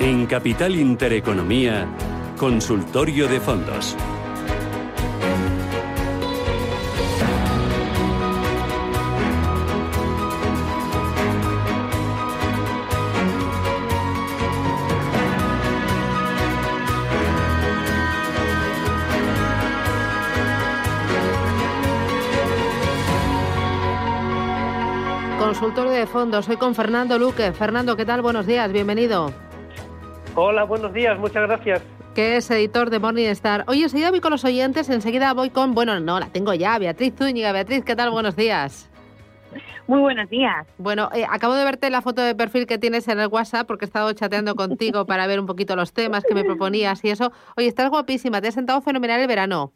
En Capital Intereconomía, Consultorio de Fondos. Consultorio de fondos, soy con Fernando Luque. Fernando, ¿qué tal? Buenos días, bienvenido. Hola, buenos días, muchas gracias. Que es editor de Morningstar. Oye, enseguida voy con los oyentes, enseguida voy con, bueno, no, la tengo ya, Beatriz Zúñiga. Beatriz, ¿qué tal? Buenos días. Muy buenos días. Bueno, eh, acabo de verte la foto de perfil que tienes en el WhatsApp porque he estado chateando contigo para ver un poquito los temas que me proponías y eso. Oye, estás guapísima, te has sentado fenomenal el verano.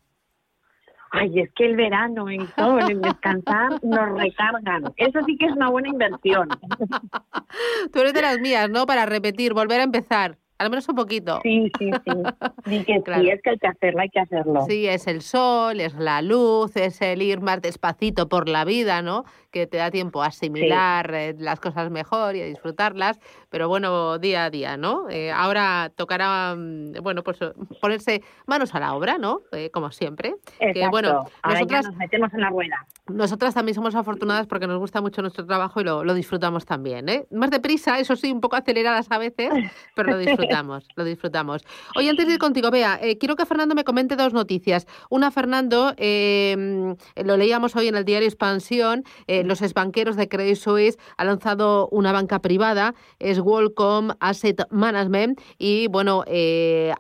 Ay, es que el verano y todo, el descansar nos recargan. Eso sí que es una buena inversión. Tú eres de las mías, ¿no? Para repetir, volver a empezar. Al menos un poquito. Sí, sí, sí. Sí, que sí, es que hay que hacerlo, hay que hacerlo. Sí, es el sol, es la luz, es el ir más despacito por la vida, ¿no? Que te da tiempo a asimilar eh, las cosas mejor y a disfrutarlas, pero bueno, día a día, ¿no? Eh, ahora tocará, mm, bueno, pues ponerse manos a la obra, ¿no? Eh, como siempre. Exacto. bueno, ahora nosotras, ya nos metemos en la rueda. Nosotras también somos afortunadas porque nos gusta mucho nuestro trabajo y lo, lo disfrutamos también, ¿eh? Más deprisa, eso sí, un poco aceleradas a veces, pero lo disfrutamos lo disfrutamos. Oye, antes de ir contigo, vea, eh, quiero que Fernando me comente dos noticias. Una, Fernando, eh, lo leíamos hoy en el diario Expansión, eh, los exbanqueros de Credit Suisse han lanzado una banca privada, es Wallcom Asset Management, y bueno,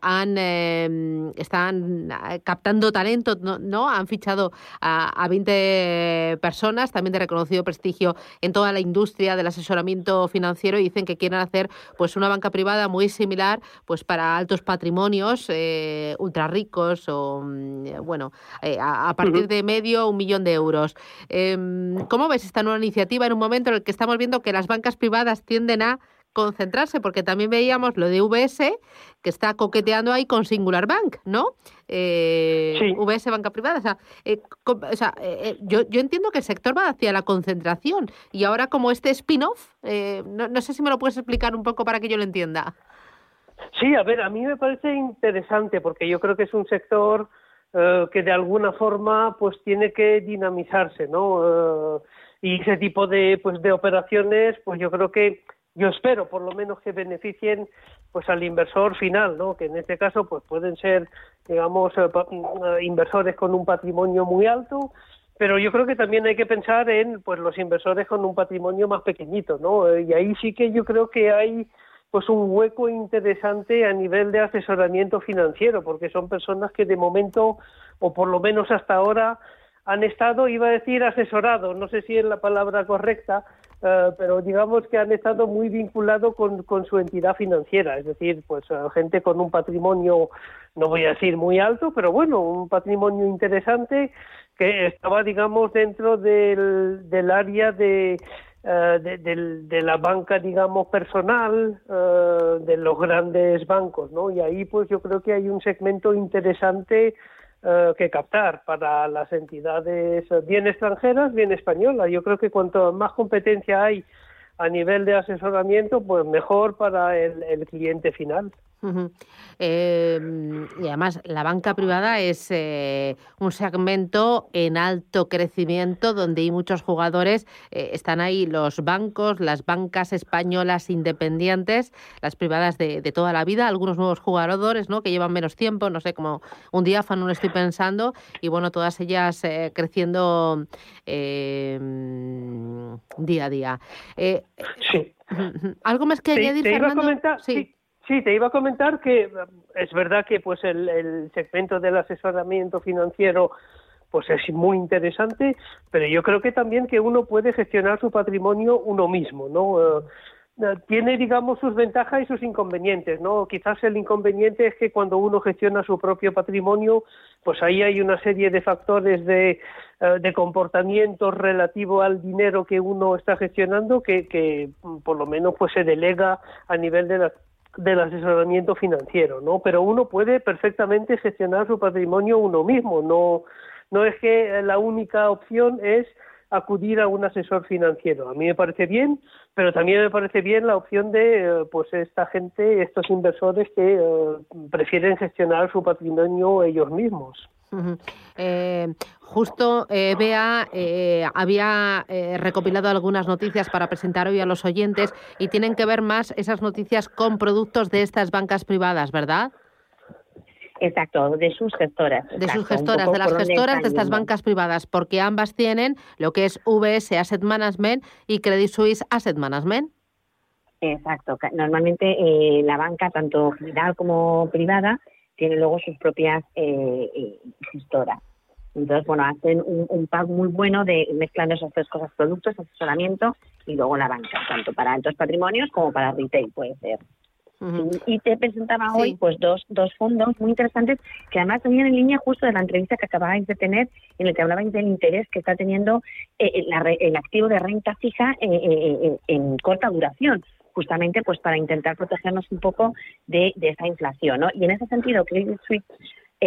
han, están captando talento, ¿no? Han fichado a, a 20 personas, también de reconocido prestigio en toda la industria del asesoramiento financiero, y dicen que quieren hacer pues una banca privada muy similar pues para altos patrimonios eh, ultra ricos o mm, bueno eh, a, partir de medio un millón de euros. Em, ¿Cómo ves esta nueva iniciativa en un momento en el que estamos viendo que las bancas privadas tienden a concentrarse, porque también veíamos lo de VS, que está coqueteando ahí con Singular Bank, ¿no? Eh, VS Banca Privada. O sea, eh, eh, yo, yo entiendo que el sector va hacia la concentración y ahora como este spin-off, no, no sé si me lo puedes explicar un poco para que yo lo entienda. Sí, a ver, a mí me parece interesante porque yo creo que es un sector eh, que de alguna forma pues tiene que dinamizarse, ¿no? Eh, y ese tipo de pues de operaciones, pues yo creo que yo espero por lo menos que beneficien pues al inversor final, ¿no? Que en este caso pues pueden ser digamos eh, inversores con un patrimonio muy alto, pero yo creo que también hay que pensar en pues los inversores con un patrimonio más pequeñito, ¿no? Y ahí sí que yo creo que hay pues un hueco interesante a nivel de asesoramiento financiero, porque son personas que de momento, o por lo menos hasta ahora, han estado, iba a decir asesorados, no sé si es la palabra correcta, eh, pero digamos que han estado muy vinculados con, con, su entidad financiera, es decir, pues eh, gente con un patrimonio, no voy a decir muy alto, pero bueno, un patrimonio interesante que estaba, digamos, dentro del, del área de eh, de, la banca, digamos, personal, eh, de los grandes bancos, ¿no? Y ahí, pues yo creo que hay un segmento interesante eh, que captar para las entidades bien extranjeras, bien españolas. Yo creo que cuanto más competencia hay a nivel de asesoramiento, pues mejor para el cliente final. Em, y además, la banca privada es eh, un segmento en alto crecimiento donde hay muchos jugadores. Eh, están ahí los bancos, las bancas españolas independientes, las privadas de, toda la vida, algunos nuevos jugadores ¿no? que llevan menos tiempo, no sé, como un diáfano, no estoy pensando, y bueno, todas ellas eh, creciendo em, día a día. sí. ¿Algo más que añadir, Fernando? sí. Sí, te iba a comentar que eh, es verdad que pues el, segmento del asesoramiento financiero pues es muy interesante, pero yo creo que también que uno puede gestionar su patrimonio uno mismo, ¿no? Eh, eh, tiene, digamos, sus ventajas y sus inconvenientes, ¿no? Quizás el inconveniente es que cuando uno gestiona su propio patrimonio, pues ahí hay una serie de factores de, de comportamiento relativo al dinero que uno está gestionando que, que por lo menos pues se delega a nivel de la del asesoramiento financiero, ¿no? Pero uno puede perfectamente gestionar su patrimonio uno mismo, no no es que la única opción es acudir a un asesor financiero. A mí me parece bien, pero también me parece bien la opción de eh, pues esta gente, estos inversores que eh, prefieren gestionar su patrimonio ellos mismos. Eh, justo Bea había recopilado algunas noticias para presentar hoy a los oyentes y tienen que ver más esas noticias con productos de estas bancas privadas, ¿verdad? Exacto, de sus gestoras. De sus gestoras, de las gestoras de estas bancas privadas, porque ambas tienen lo que es VS Asset Management y Credit Suisse Asset Management. Exacto. Normalmente eh, la banca, tanto general como privada, tiene luego sus propias eh, eh, gestoras. Entonces, bueno, hacen un, un, pack muy bueno de mezclando esas tres cosas, productos, asesoramiento y luego la banca, tanto para altos patrimonios como para retail puede ser. Y te presentaba hoy pues dos, dos fondos muy interesantes que además venían en línea justo de la entrevista que acababais de tener en el que hablabais del interés que está teniendo eh, el activo de renta fija eh, eh, en corta duración justamente pues para intentar protegernos un poco de, de esa inflación. ¿no? Y en ese sentido, Credit Suisse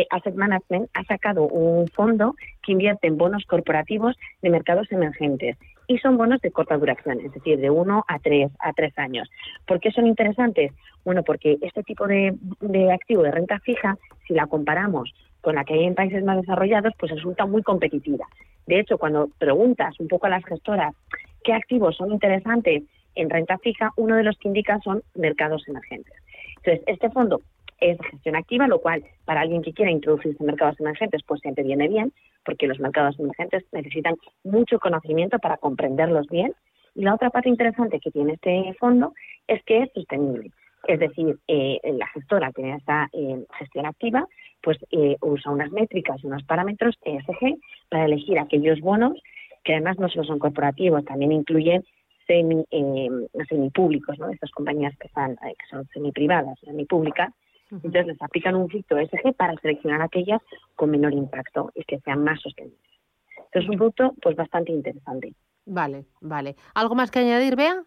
Asset Management ha sacado un fondo que invierte en bonos corporativos de mercados emergentes y son bonos de corta duración, es decir, de uno a tres, a tres años. ¿Por qué son interesantes? Bueno, porque este tipo de, de activo de renta fija, si la comparamos con la que hay en países más desarrollados, pues resulta muy competitiva. De hecho, cuando preguntas un poco a las gestoras qué activos son interesantes en renta fija, uno de los que indican son mercados emergentes. Entonces, este fondo es gestión activa, lo cual para alguien que quiera introducirse en mercados emergentes, pues siempre viene bien, porque los mercados emergentes necesitan mucho conocimiento para comprenderlos bien. Y la otra parte interesante que tiene este fondo es que es sostenible. Es decir, eh, la gestora que esta gestión activa, pues eh, usa unas métricas y unos parámetros ESG para elegir aquellos bonos que además no solo son corporativos, también incluyen semi, semipúblicos, ¿no? Estas compañías que, están, que son semiprivadas, semipúblicas, entonces les aplican un filtro ESG para seleccionar aquellas con menor impacto y que sean más sostenibles. Entonces es un producto pues bastante interesante. Vale, vale. ¿Algo más que añadir, Bea?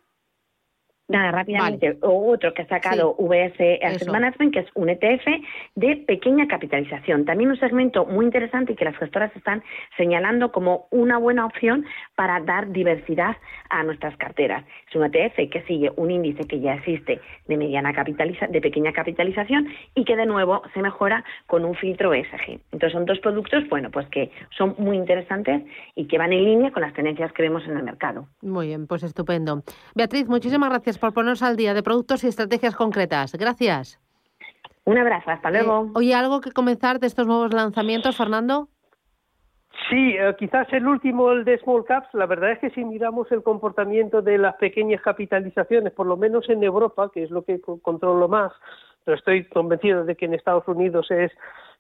Nada, rápidamente. Otro que ha sacado VS Asset Management, que es un ETF de pequeña capitalización. También un segmento muy interesante y que las gestoras están señalando como una buena opción para dar diversidad a nuestras carteras. Es un ETF que sigue un índice que ya existe de mediana capitaliza de pequeña capitalización y que de nuevo se mejora con un filtro ESG. Entonces son dos productos, bueno, pues que son muy interesantes y que van en línea con las tendencias que vemos en el mercado. Muy bien, pues estupendo. Beatriz, muchísimas gracias por ponernos al día de productos y estrategias concretas. Gracias. Un abrazo, hasta eh, luego. oye, ¿algo que comenzar de estos nuevos lanzamientos, Fernando? Sí, eh, quizás el último, el de Small Caps, la verdad es que si miramos el comportamiento de las pequeñas capitalizaciones, por lo menos en Europa, que es lo que controlo más, pero estoy convencido de que en Estados Unidos es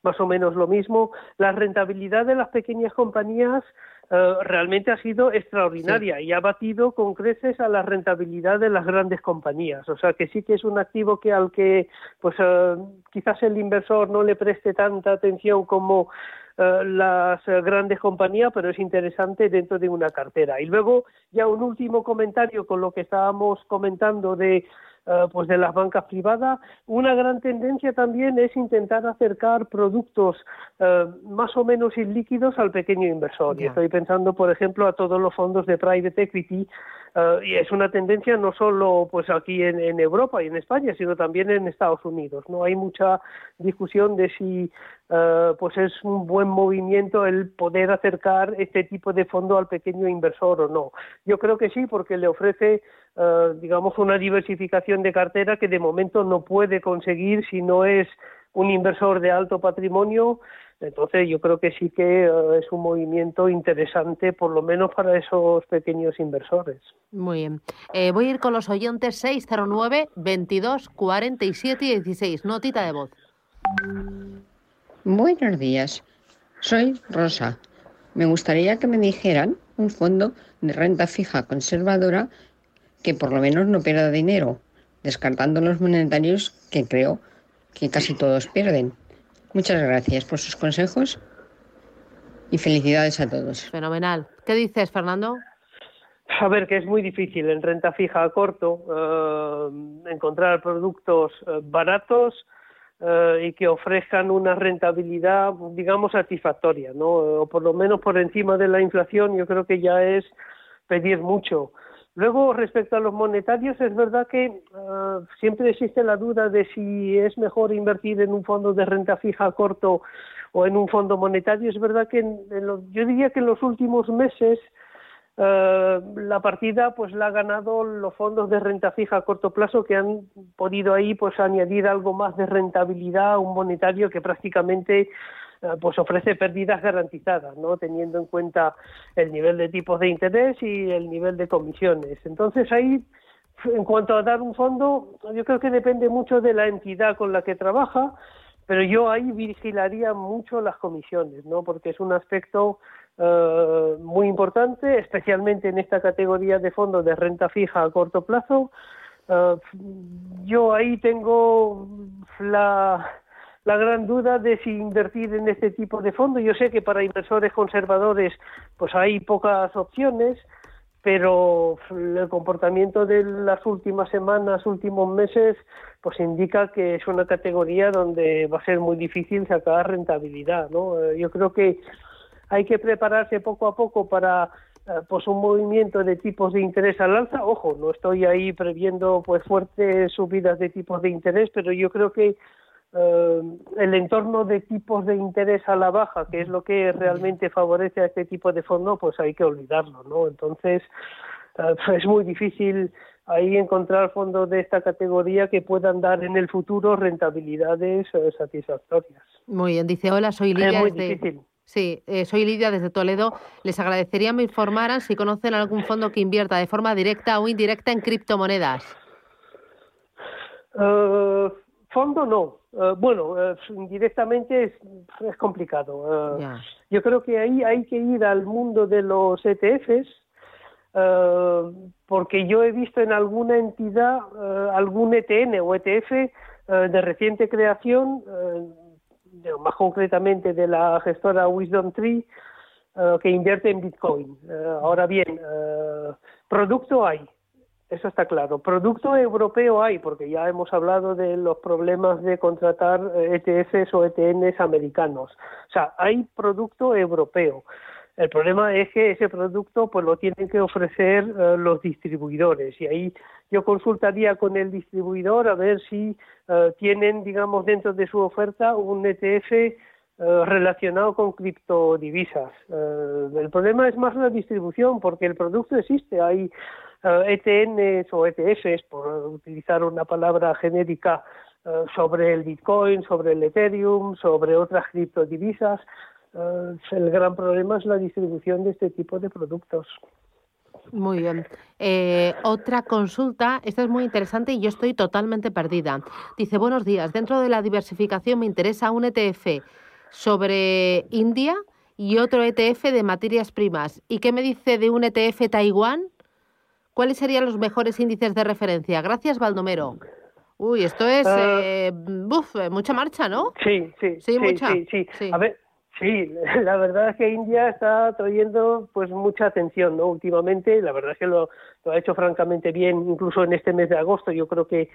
más o menos lo mismo, la rentabilidad de las pequeñas compañías eh, realmente ha sido extraordinaria y ha batido con creces a la rentabilidad de las grandes compañías. O sea que sí que es un activo que al que pues eh, quizás el inversor no le preste tanta atención como eh, las grandes compañías, pero es interesante dentro de una cartera. Y luego ya un último comentario con lo que estábamos comentando de eh, pues de las bancas privadas. Una gran tendencia también es intentar acercar productos eh, más o menos ilíquidos al pequeño inversor. Y estoy pensando, por ejemplo, a todos los fondos de private equity eh, y es una tendencia no solo pues aquí en, en, Europa y en España, sino también en Estados Unidos. No hay mucha discusión de si uh, pues es un buen movimiento el poder acercar este tipo de fondo al pequeño inversor o no. Yo creo que sí, porque le ofrece uh, digamos una diversificación de cartera que de momento no puede conseguir si no es un inversor de alto patrimonio entonces yo creo que sí que eh, es un movimiento interesante, por lo menos para esos pequeños inversores. Muy bien. Eh, voy a ir con los oyentes 609 22 47 16. Notita de voz. Buenos días. Soy Rosa. Me gustaría que me dijeran un fondo de renta fija conservadora que por lo menos no pierda dinero, descartando los monetarios que creo que casi todos pierden. Muchas gracias por sus consejos y felicidades a todos. Fenomenal. ¿Qué dices, Fernando? A ver, que es muy difícil en renta fija a corto eh, encontrar productos eh, baratos eh, y que ofrezcan una rentabilidad, digamos, satisfactoria, ¿no? O por lo menos por encima de la inflación, yo creo que ya es pedir mucho. Luego, respecto a los monetarios, es verdad que eh, siempre existe la duda de si es mejor invertir en un fondo de renta fija corto o en un fondo monetario. Es verdad que yo diría que en los últimos meses eh, la partida pues la ha ganado los fondos de renta fija a corto plazo que han podido ahí pues añadir algo más de rentabilidad a un monetario que prácticamente eh, pues ofrece pérdidas garantizadas, ¿no? Teniendo en cuenta el nivel de tipos de interés y el nivel de comisiones. Entonces ahí en cuanto a dar un fondo, yo creo que depende mucho de la entidad con la que trabaja, pero yo ahí vigilaría mucho las comisiones, ¿no? Porque es un aspecto eh, muy importante, especialmente en esta categoría de fondos de renta fija a corto plazo. Eh, yo ahí tengo la, la gran duda de si invertir en este tipo de fondos. Yo sé que para inversores conservadores pues hay pocas opciones, pero el comportamiento de las últimas semanas, últimos meses, pues indica que es una categoría donde va a ser muy difícil sacar rentabilidad, ¿no? Eh, yo creo que hay que prepararse poco a poco para eh, pues un movimiento de tipos de interés al alza. Ojo, no estoy ahí previendo pues fuertes subidas de tipos de interés, pero yo creo que eh, el entorno de tipos de interés a la baja, que es lo que realmente favorece a este tipo de fondo, pues hay que olvidarlo, ¿no? Entonces eh, es muy difícil ahí encontrar fondos de esta categoría que puedan dar en el futuro rentabilidades satisfactorias. Muy bien, dice hola, soy Lidia. Es muy difícil. Sí, eh, soy Lidia desde Toledo. Les agradecería me informaran si conocen algún fondo que invierta de forma directa o indirecta en criptomonedas. Uh, fondo no. Uh, bueno, uh, indirectamente es, es complicado. Yo creo que ahí hay que ir al mundo de los ETFs, porque yo he visto en alguna entidad algún ETN o ETF de reciente creación más concretamente de la gestora Wisdom Tree, eh, que invierte en Bitcoin. Eh, ahora bien, eh, producto hay, eso está claro. Producto europeo hay, porque ya hemos hablado de los problemas de contratar ETFs o ETNs americanos. O sea, hay producto europeo. El problema es que ese producto pues lo tienen que ofrecer eh, los distribuidores y ahí yo consultaría con el distribuidor a ver si eh, tienen, digamos, dentro de su oferta un ETF eh, relacionado con criptodivisas. el problema es más la distribución porque el producto existe, hay ETNs e o ETFs, por utilizar una palabra genérica, sobre el Bitcoin, sobre el Ethereum, sobre otras criptodivisas. Eh, el gran problema es la distribución de este tipo de productos. Muy bien. Eh, otra consulta, esta es muy interesante y yo estoy totalmente perdida. Dice, buenos días, dentro de la diversificación me interesa un ETF sobre India y otro ETF de materias primas. ¿Y qué me dice de un ETF Taiwán? ¿Cuáles serían los mejores índices de referencia? Gracias, Baldomero. Uy, esto es eh, mucha marcha, ¿no? Sí, sí, sí, mucha. sí, sí. A ver, Sí, la verdad es que India está trayendo pues mucha atención, ¿no? Últimamente, la verdad es que lo, ha hecho francamente bien, incluso en este mes de agosto. Yo creo que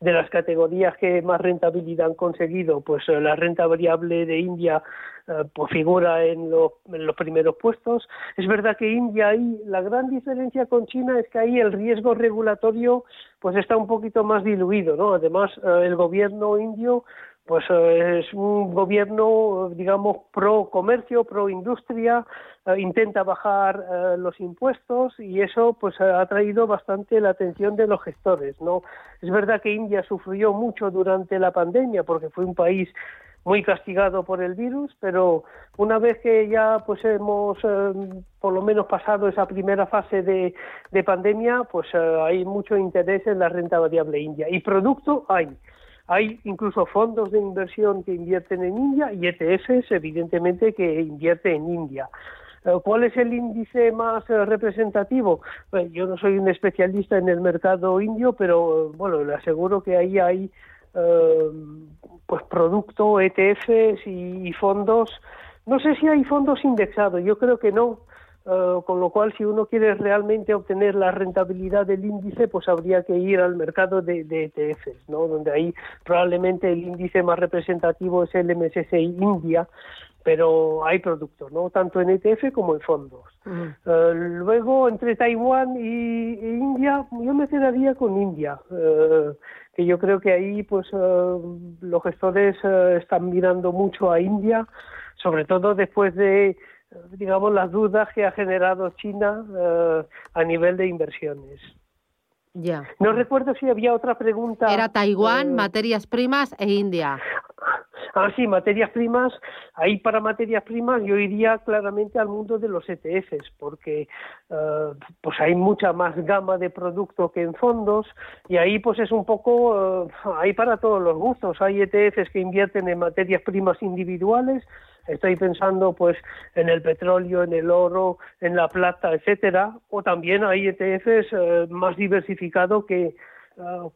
de las categorías que más rentabilidad han conseguido, pues eh, la renta variable de India eh, pues figura en, en, los primeros puestos. Es verdad que India ahí la gran diferencia con China es que ahí el riesgo regulatorio pues está un poquito más diluido, ¿no? Además eh, el gobierno indio pues eh, es un gobierno, digamos, pro comercio, pro industria, eh, intenta bajar eh, los impuestos y eso pues ha traído bastante la atención de los gestores, ¿no? Es verdad que India sufrió mucho durante la pandemia porque fue un país muy castigado por el virus, pero una vez que ya pues hemos por lo menos pasado esa primera fase de, de pandemia, pues hay mucho interés en la renta variable india y producto hay. Hay incluso fondos de inversión que invierten en India y ETFs, evidentemente, que invierten en India. Eh, ¿Cuál es el índice más eh, representativo? Pues yo no soy un especialista en el mercado indio, pero bueno, le aseguro que ahí hay eh, pues producto, ETFs y, fondos. No sé si hay fondos indexados, yo creo que no, eh, con lo cual si uno quiere realmente obtener la rentabilidad del índice, pues habría que ir al mercado de, ETFs, ¿no? donde ahí probablemente el índice más representativo es el MSCI India, pero hay productos, ¿no? Tanto en ETF como en fondos. Eh, luego, entre Taiwán y, India, yo me quedaría con India, eh, que yo creo que ahí, pues, los gestores están mirando mucho a India, sobre todo después de digamos, las dudas que ha generado China eh, a nivel de inversiones. Ya. No recuerdo si había otra pregunta. Era Taiwán, eh, materias primas e India. Ah, sí, materias primas. Ahí para materias primas yo iría claramente al mundo de los ETFs, porque eh, pues hay mucha más gama de producto que en fondos y ahí pues es un poco, hay para todos los gustos. Hay ETFs que invierten en materias primas individuales, Estoy pensando pues en el petróleo, en el oro, en la plata, etcétera, o también hay ETFs eh, más diversificados que, eh,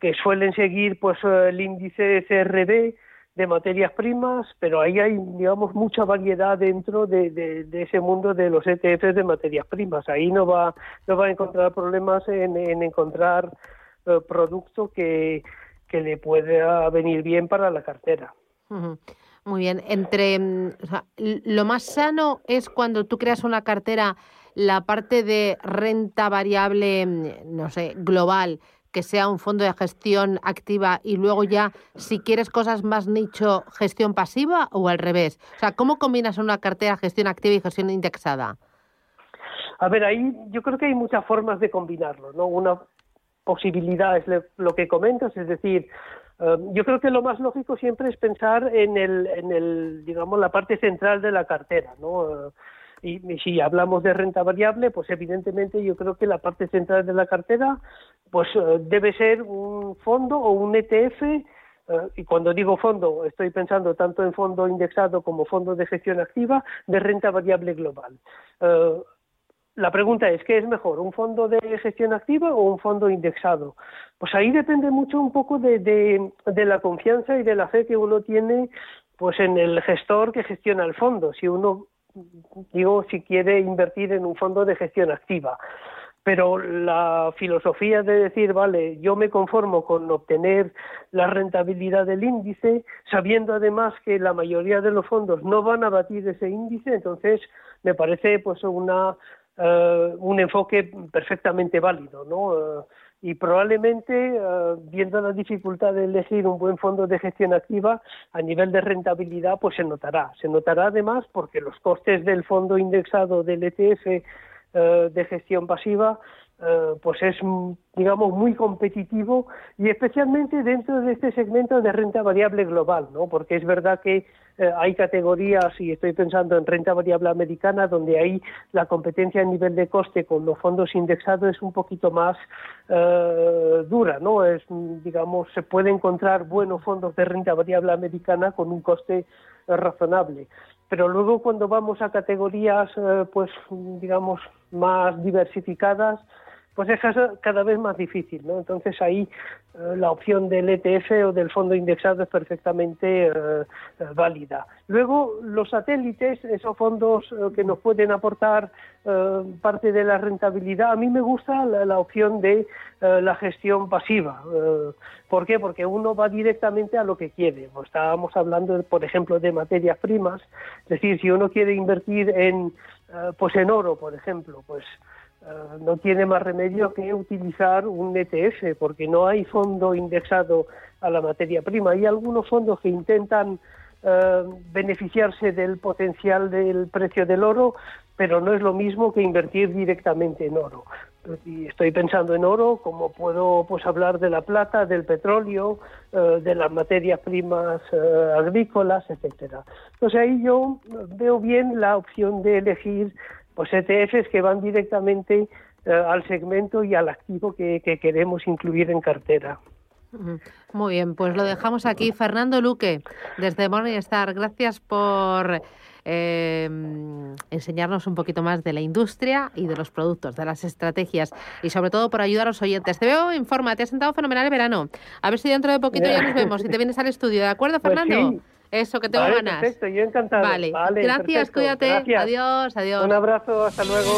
que suelen seguir pues eh, el índice CRB de materias primas, pero ahí hay, digamos, mucha variedad dentro de, de, ese mundo de los ETFs de materias primas. Ahí no va, no va a encontrar problemas en, encontrar producto que, que le pueda venir bien para la cartera. Muy bien. Entre mm, lo más sano es cuando tú creas una cartera, la parte de renta variable, mm, no sé, global, que sea un fondo de gestión activa y luego ya, si quieres cosas más nicho, gestión pasiva o al revés. O sea, ¿cómo combinas una cartera gestión activa y gestión indexada? A ver, ahí yo creo que hay muchas formas de combinarlo, ¿no? Una posibilidad es lo que comentas, es decir, eh, yo creo que lo más lógico siempre es pensar en el, en el digamos, la parte central de la cartera, ¿no? Eh, y, si hablamos de renta variable, pues evidentemente yo creo que la parte central de la cartera, pues eh, debe ser un fondo o un ETF. y cuando digo fondo, estoy pensando tanto en fondo indexado como fondo de gestión activa de renta variable global. La pregunta es, ¿qué es mejor, un fondo de gestión activa o un fondo indexado? Pues ahí depende mucho un poco de, de, la confianza y de la fe que uno tiene pues en el gestor que gestiona el fondo. Si uno, digo, si quiere invertir en un fondo de gestión activa. Pero la filosofía de decir, vale, yo me conformo con obtener la rentabilidad del índice, sabiendo además que la mayoría de los fondos no van a batir ese índice, entonces me parece pues una eh, un enfoque perfectamente válido, ¿no? Eh, y probablemente, eh, viendo la dificultad de elegir un buen fondo de gestión activa, a nivel de rentabilidad, pues se notará. Se notará además porque los costes del fondo indexado del ETF de gestión pasiva eh, pues es, digamos, muy competitivo y especialmente dentro de este segmento de renta variable global, ¿no? Porque es verdad que eh, hay categorías, y estoy pensando en renta variable americana, donde ahí la competencia a nivel de coste con los fondos indexados es un poquito más eh, dura, ¿no? Es, digamos, se puede encontrar buenos fondos de renta variable americana con un coste razonable pero luego cuando vamos a categorías pues digamos más diversificadas pues es cada vez más difícil, ¿no? Entonces ahí eh, la opción del ETF o del fondo indexado es perfectamente eh, eh, válida. Luego los satélites, esos fondos que nos pueden aportar parte de la rentabilidad, a mí me gusta la, opción de la gestión pasiva. ¿Por qué? Porque uno va directamente a lo que quiere. Pues estábamos hablando, por ejemplo, de materias primas, es decir, si uno quiere invertir en, pues en oro, por ejemplo, pues eh, no tiene más remedio que utilizar un ETF, porque no hay fondo indexado a la materia prima. Hay algunos fondos que intentan eh, beneficiarse del potencial del precio del oro, pero no es lo mismo que invertir directamente en oro. Y estoy pensando en oro, como puedo pues hablar de la plata, del petróleo, eh, de las materias primas agrícolas, etcétera. Entonces ahí yo veo bien la opción de elegir pues ETFs que van directamente eh, al segmento y al activo que, queremos incluir en cartera. Muy bien, pues lo dejamos aquí. Fernando Luque, desde Morningstar, gracias por eh, enseñarnos un poquito más de la industria y de los productos, de las estrategias y sobre todo por ayudar a los oyentes. Te veo en forma, te has sentado fenomenal el verano. A ver si dentro de poquito ya nos vemos y te vienes al estudio, ¿de acuerdo, pues Fernando? Eso, que tengo Vale, ganas. Perfecto, yo encantado. Vale, Vale, gracias, perfecto. cuídate. Gracias. Adiós, adiós. Un abrazo, hasta luego.